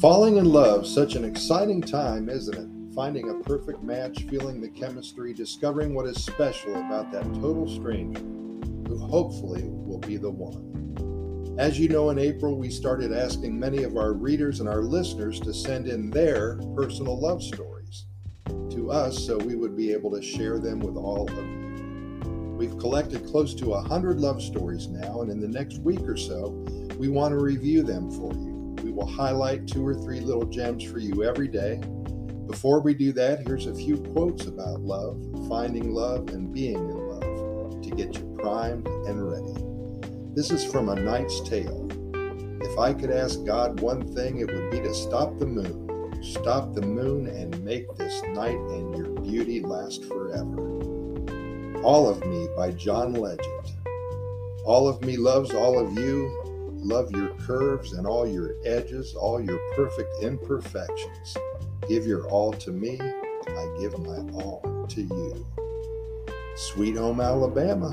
Falling in love, such an exciting time, isn't it? Finding a perfect match, feeling the chemistry, discovering what is special about that total stranger who hopefully will be the one. As you know, in April, we started asking many of our readers and our listeners to send in their personal love stories to us so we would be able to share them with all of you. We've collected close to 100 love stories now, and in the next week or so, we want to review them for you. Will highlight two or three little gems for you every day. Before we do that, here's a few quotes about love, finding love, and being in love to get you primed and ready. This is from A Knight's Tale. If I could ask God one thing, it would be to stop the moon. Stop the moon and make this night and your beauty last forever. All of Me by John Legend. All of me loves all of you, Love your curves and all your edges, all your perfect imperfections. Give your all to me. I give my all to you. Sweet Home Alabama,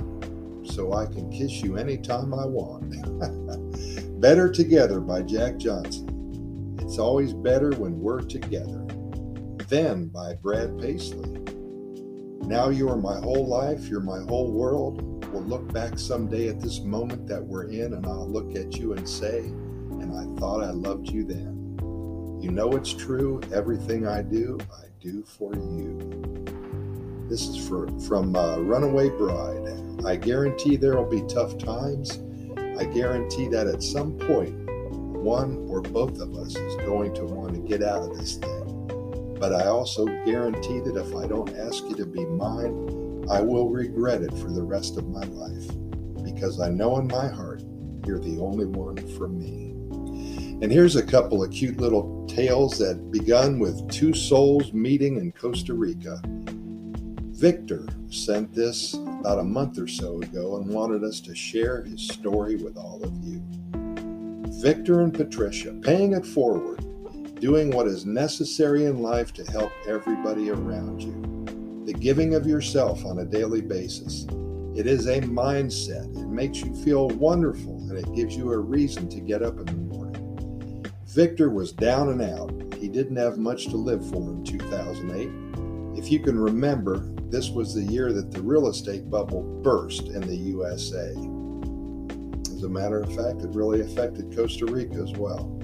so I can kiss you anytime I want. better Together by Jack Johnson. It's always better when we're together. Then by Brad Paisley. Now you are my whole life, you're my whole world will look back someday at this moment that we're in, and I'll look at you and say, And I thought I loved you then. You know it's true. Everything I do, I do for you. This is for, from uh, Runaway Bride. I guarantee there will be tough times. I guarantee that at some point, one or both of us is going to want to get out of this thing. But I also guarantee that if I don't ask you to be mine, I will regret it for the rest of my life because I know in my heart you're the only one for me. And here's a couple of cute little tales that begun with two souls meeting in Costa Rica. Victor sent this about a month or so ago and wanted us to share his story with all of you. Victor and Patricia, paying it forward, doing what is necessary in life to help everybody around you giving of yourself on a daily basis. It is a mindset. It makes you feel wonderful and it gives you a reason to get up in the morning. Victor was down and out. He didn't have much to live for in 2008. If you can remember, this was the year that the real estate bubble burst in the USA. As a matter of fact, it really affected Costa Rica as well.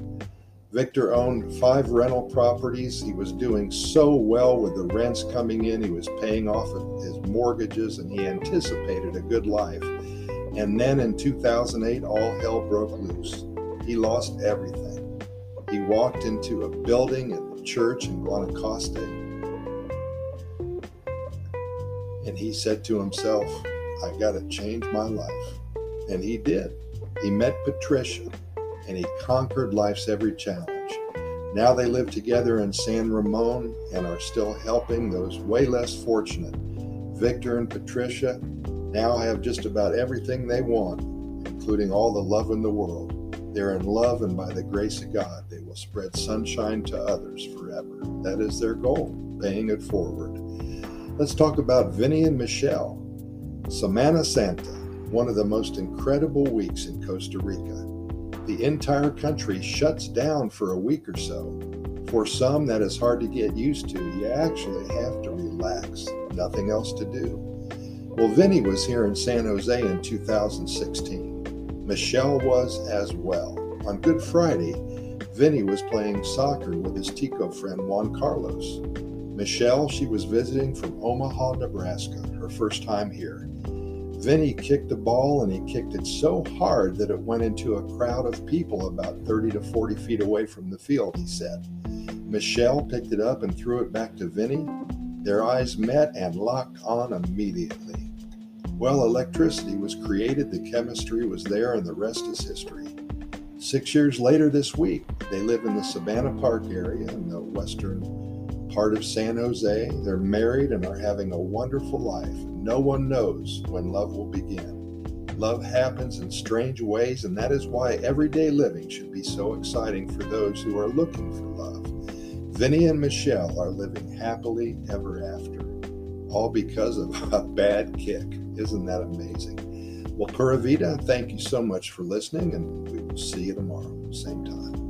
Victor owned five rental properties. He was doing so well with the rents coming in. He was paying off his mortgages and he anticipated a good life. And then in 2008, all hell broke loose. He lost everything. He walked into a building in the church in Guanacaste and he said to himself, I got to change my life. And he did. He met Patricia and he conquered life's every challenge. Now they live together in San Ramon and are still helping those way less fortunate. Victor and Patricia now have just about everything they want, including all the love in the world. They're in love, and by the grace of God, they will spread sunshine to others forever. That is their goal, paying it forward. Let's talk about Vinny and Michelle. Semana Santa, one of the most incredible weeks in Costa Rica the entire country shuts down for a week or so. For some, that is hard to get used to. You actually have to relax, nothing else to do. Well, Vinny was here in San Jose in 2016. Michelle was as well. On Good Friday, Vinny was playing soccer with his Tico friend Juan Carlos. Michelle, she was visiting from Omaha, Nebraska, her first time here. Vinny kicked the ball and he kicked it so hard that it went into a crowd of people about 30 to 40 feet away from the field, he said. Michelle picked it up and threw it back to Vinny. Their eyes met and locked on immediately. Well, electricity was created, the chemistry was there, and the rest is history. Six years later this week, they live in the Savannah Park area in the western part of San Jose. They're married and are having a wonderful life. No one knows when love will begin. Love happens in strange ways, and that is why everyday living should be so exciting for those who are looking for love. Vinny and Michelle are living happily ever after, all because of a bad kick. Isn't that amazing? Well, Pura Vida, thank you so much for listening, and we will see you tomorrow, same time.